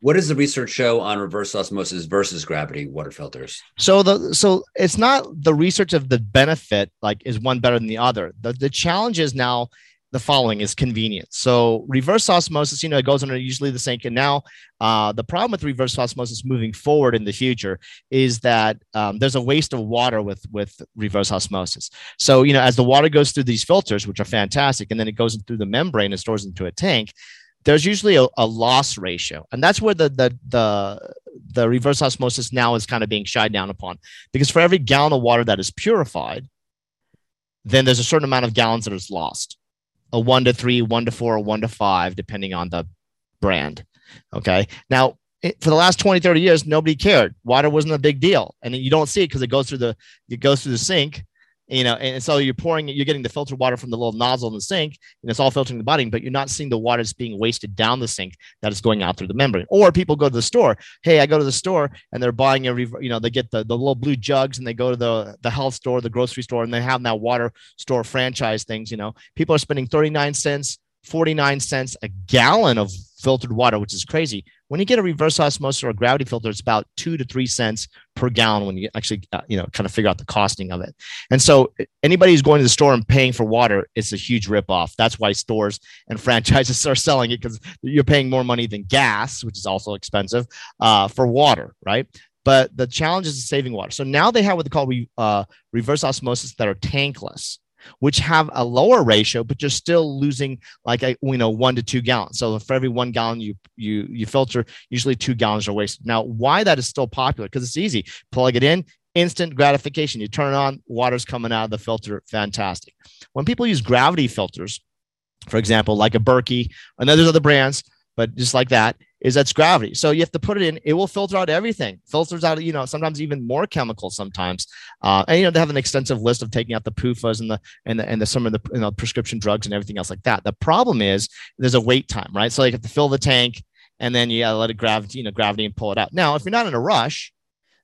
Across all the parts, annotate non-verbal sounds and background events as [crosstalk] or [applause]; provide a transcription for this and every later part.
What does the research show on reverse osmosis versus gravity water filters? So the so it's not the research of the benefit like is one better than the other. The the challenge is now the following is convenience. So reverse osmosis, you know, it goes under usually the sink. And now uh, the problem with reverse osmosis moving forward in the future is that um, there's a waste of water with with reverse osmosis. So you know, as the water goes through these filters, which are fantastic, and then it goes through the membrane and stores into a tank, there's usually a, a loss ratio, and that's where the the the the reverse osmosis now is kind of being shied down upon because for every gallon of water that is purified, then there's a certain amount of gallons that is lost a one to three, one to four, or one to five, depending on the brand. Okay. Now, for the last 20, 30 years, nobody cared. Water wasn't a big deal. And you don't see it because it goes through the it goes through the sink you know, and so you're pouring, you're getting the filtered water from the little nozzle in the sink, and it's all filtering the body, but you're not seeing the water that's being wasted down the sink that is going out through the membrane. Or people go to the store. Hey, I go to the store and they're buying a, you know, they get the, the little blue jugs and they go to the, the health store, the grocery store, and they have that water store franchise things. You know, people are spending 39 cents, 49 cents a gallon of filtered water, which is crazy. When you get a reverse osmosis or a gravity filter, it's about two to three cents per gallon when you actually, uh, you know, kind of figure out the costing of it. And so anybody who's going to the store and paying for water, it's a huge ripoff. That's why stores and [laughs] franchises are selling it because you're paying more money than gas, which is also expensive, uh, for water, right? But the challenge is saving water. So now they have what they call re, uh, reverse osmosis that are tankless which have a lower ratio, but you're still losing like a, you know one to two gallons. So for every one gallon you you you filter, usually two gallons are wasted. Now, why that is still popular? Because it's easy. Plug it in, instant gratification. You turn it on, water's coming out of the filter. Fantastic. When people use gravity filters, for example, like a Berkey, and there's other brands, but just like that, is that's gravity. So you have to put it in. It will filter out everything. Filters out, you know, sometimes even more chemicals. Sometimes, uh, and you know, they have an extensive list of taking out the PFAS and the and the and the some of the you know, prescription drugs and everything else like that. The problem is there's a wait time, right? So you have to fill the tank, and then you gotta let it gravity, you know, gravity and pull it out. Now, if you're not in a rush,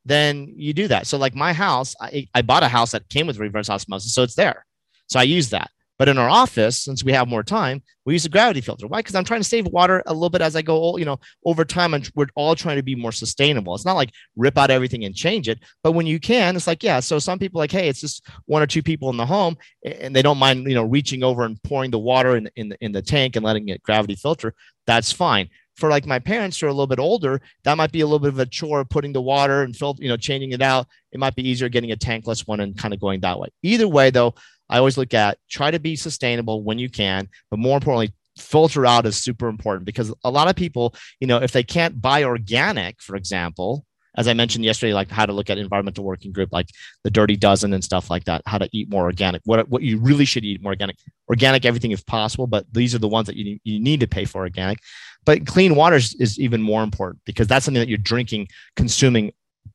then you do that. So like my house, I, I bought a house that came with reverse osmosis, so it's there. So I use that. But in our office, since we have more time, we use a gravity filter. Why? Because I'm trying to save water a little bit as I go. Oh, you know, over time, and we're all trying to be more sustainable. It's not like rip out everything and change it, but when you can, it's like yeah. So some people like, hey, it's just one or two people in the home, and they don't mind you know reaching over and pouring the water in in the, in the tank and letting it gravity filter. That's fine for like my parents who are a little bit older, that might be a little bit of a chore putting the water and filter, you know, changing it out. It might be easier getting a tankless one and kind of going that way. Either way, though, I always look at try to be sustainable when you can, but more importantly, filter out is super important because a lot of people, you know, if they can't buy organic, for example, as I mentioned yesterday, like how to look at environmental working group, like the dirty dozen and stuff like that, how to eat more organic, what, what you really should eat more organic, organic, everything if possible, but these are the ones that you, you need to pay for organic. But clean water is, is even more important because that's something that you're drinking, consuming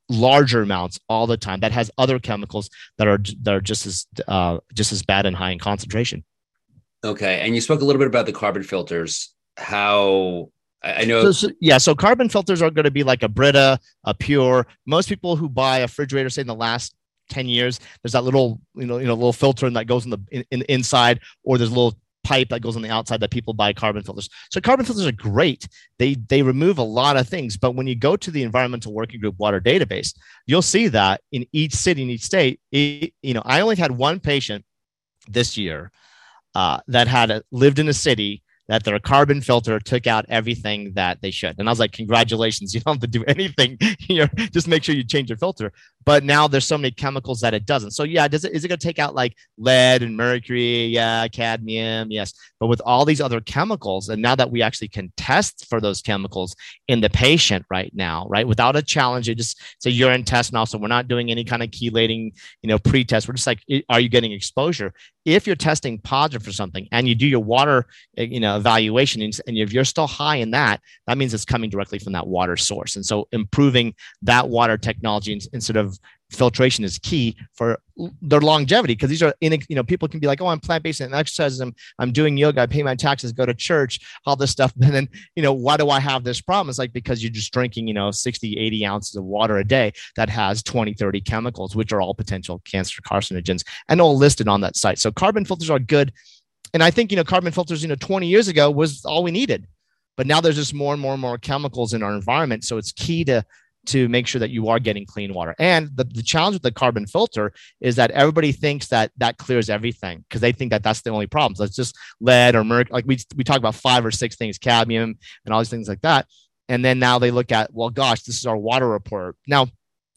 larger amounts all the time that has other chemicals that are that are just as uh, just as bad and high in concentration. Okay, and you spoke a little bit about the carbon filters. How I know, so, so, yeah. So carbon filters are going to be like a Brita, a PUR. Most people who buy a refrigerator, say in the last 10 years there's that little you know you know little filter and that goes in the in, in the inside or there's a little pipe that goes on the outside that people buy carbon filters. So carbon filters are great. They they remove a lot of things, but when you go to the environmental working group water database, you'll see that in each city in each state, it, you know, I only had one patient this year uh, that had lived in a city that their carbon filter took out everything that they should. And I was like, congratulations, [laughs] you don't have to do anything. [laughs] know, just make sure you change your filter. But now there's so many chemicals that it doesn't. So yeah, does it is it gonna take out like lead and mercury? Yeah, cadmium, yes. But with all these other chemicals, and now that we actually can test for those chemicals in the patient right now, right? Without a challenge, it just a urine test now. So we're not doing any kind of chelating, you know, pre-test. We're just like, are you getting exposure? If you're testing positive for something and you do your water, eh, you know, evaluation, and if you're still high in that, that means it's coming directly from that water source. And so improving that water technology instead of filtration is key for their longevity because these are in you know people can be like oh i'm plant-based and exercise I'm, I'm doing yoga i pay my taxes go to church all this stuff. [laughs] And then you know why do i have this problem? It's like because you're just drinking you know 60 80 ounces of water a day that has 20 30 chemicals which are all potential cancer carcinogens and all listed on that site. So carbon filters are good. And i think you know carbon filters you know 20 years ago was all we needed. But now there's just more and more and more chemicals in our environment. So it's key to to make sure that you are getting clean water. And the, the challenge with the carbon filter is that everybody thinks that that clears everything because they think that that's the only problem. So it's just lead or mercury. Like we, we talk about five or six things, cadmium and all these things like that. And then now they look at, well, gosh, this is our water report. Now,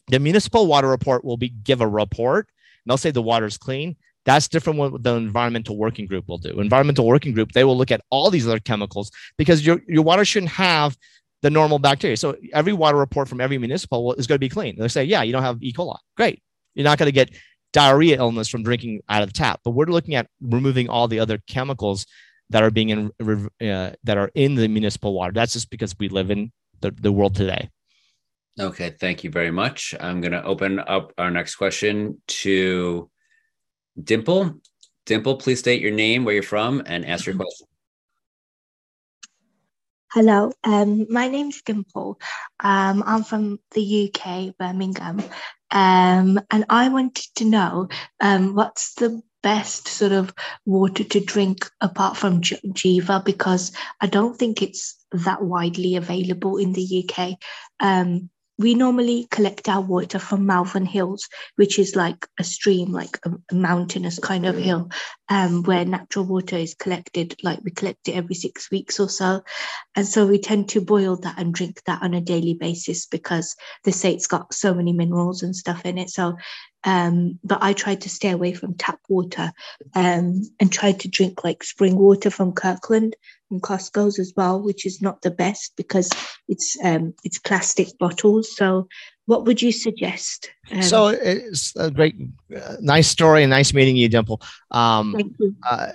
the municipal water report will be give a report and they'll say the water is clean. That's different what the environmental working group will do. Environmental working group, they will look at all these other chemicals because your, your water shouldn't have the normal bacteria. So every water report from every municipal is going to be clean. They say, yeah, you don't have E. coli. Great. You're not going to get diarrhea illness from drinking out of the tap. But we're looking at removing all the other chemicals that are being in uh, that are in the municipal water. That's just because we live in the, the world today. Okay, thank you very much. I'm going to open up our next question to Dimple. Dimple, please state your name, where you're from, and ask your question. Hello, um, my name's Dimple. Um, I'm from the UK, Birmingham, um, and I wanted to know um, what's the best sort of water to drink apart from Jiva because I don't think it's that widely available in the UK. Um, we normally collect our water from Malvern Hills, which is like a stream, like a, mountainous kind of hill, um, where natural water is collected. Like we collect it every six weeks or so. And so we tend to boil that and drink that on a daily basis because they say it's got so many minerals and stuff in it. So, um, but I tried to stay away from tap water um, and tried to drink like spring water from Kirkland and Costco's as well, which is not the best because it's um, it's plastic bottles. So, what would you suggest? Um, so it's a great, uh, nice story, and nice meeting you, Dimple. Um, Thank you. Uh,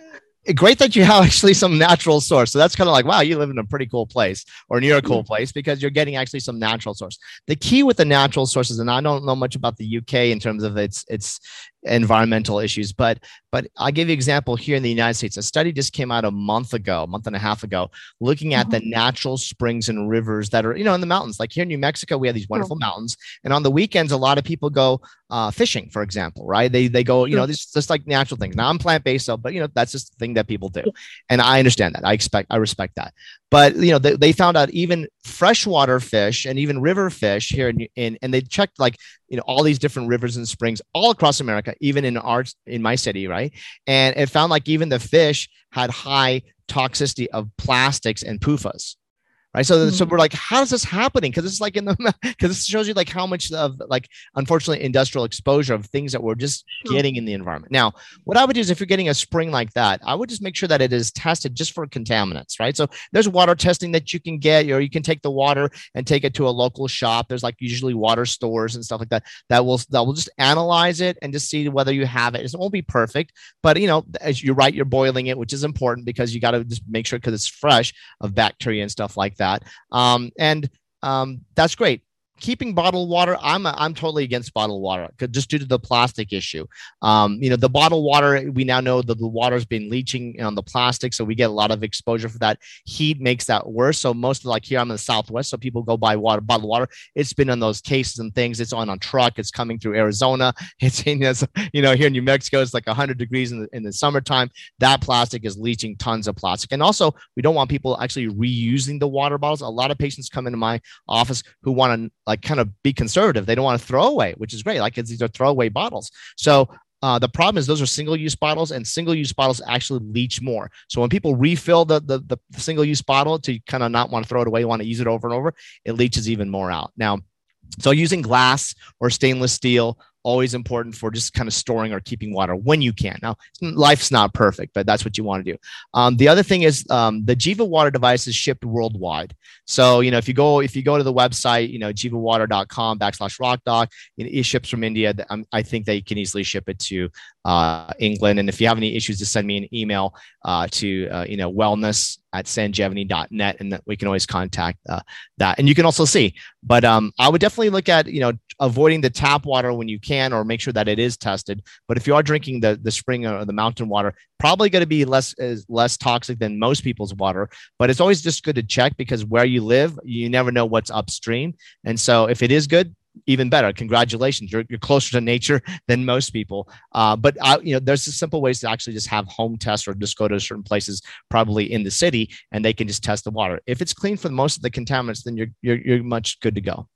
great that you have [laughs] actually some natural source. So that's kind of like, wow, you live in a pretty cool place or near a cool mm-hmm. place because you're getting actually some natural source. The key with the natural sources, and I don't know much about the UK in terms of its its environmental issues. But but I'll give you an example here in the United States. A study just came out a month ago, a month and a half ago, looking at mm-hmm. the natural springs and rivers that are, you know, in the mountains. Like here in New Mexico, we have these wonderful mountains. And on the weekends, a lot of people go uh, fishing, for example, right? They they go, you know, this just like natural things. Now I'm plant-based, so but you know, that's just the thing that people do. And I understand that. I expect I respect that. But you know, they, they found out even freshwater fish and even river fish here in, in and they checked like you know all these different rivers and springs all across America, even in our in my city, right? And it found like even the fish had high toxicity of plastics and PFAS right? So mm-hmm. so we're like how is this happening? Because it's like in the [laughs] because this shows you like how much of like unfortunately industrial exposure of things that we're just getting in the environment. Now what i would do is if you're getting a spring like that i would just make sure that it is tested just for contaminants right? So there's water testing that you can get or you can take the water and take it to a local shop. There's like usually water stores and stuff like that that will that will just analyze it and just see whether you have it. It won't be perfect but you know as you're right you're boiling it which is important because you got to just make sure because it's fresh of bacteria and stuff like that. Um, and um, that's great keeping bottled water i'm a, i'm totally against bottled water just due to the plastic issue. Um, you know the bottled water we now know that the water's been leaching on the plastic so we get a lot of exposure for that. Heat makes that worse so most of like here i'm in the southwest so people go buy water bottled water. It's been in those cases and things. It's on a truck. It's coming through arizona. [laughs] It's in you know here in new mexico it's like 100 degrees in the, in the summertime. That plastic is leaching tons of plastic. And also we don't want people actually reusing the water bottles. A lot of patients come into my office who want to like kind of be conservative. They don't want to throw away, which is great. Like these are throwaway bottles. So uh, the problem is those are single use bottles and single use bottles actually leach more. So when people refill the, the, the single use bottle to kind of not want to throw it away, want to use it over and over, it leaches even more out. Now, so using glass or stainless steel always important for just kind of storing or keeping water when you can. Now, life's not perfect, but that's what you want to do. Um, the other thing is um, the Jiva water device is shipped worldwide. So, you know, if you go if you go to the website, you know, jivawater.com backslash rockdoc, it, it ships from India. Um, I think they can easily ship it to uh, England. And if you have any issues, just send me an email uh, to, uh, you know, wellness at sanjevani.net and we can always contact uh, that. And you can also see, but um, I would definitely look at, you know, avoiding the tap water when you can, or make sure that it is tested. But if you are drinking the, the spring or the mountain water, probably going to be less, less toxic than most people's water, but it's always just good to check because where you live, you never know what's upstream. And so if it is good, even better. Congratulations, you're, you're closer to nature [laughs] than most people. Uh, but I, you know, there's simple ways to actually just have home tests or just go to certain places, probably in the city, and they can just test the water. If it's clean for most of the contaminants, then you're you're, you're much good to go.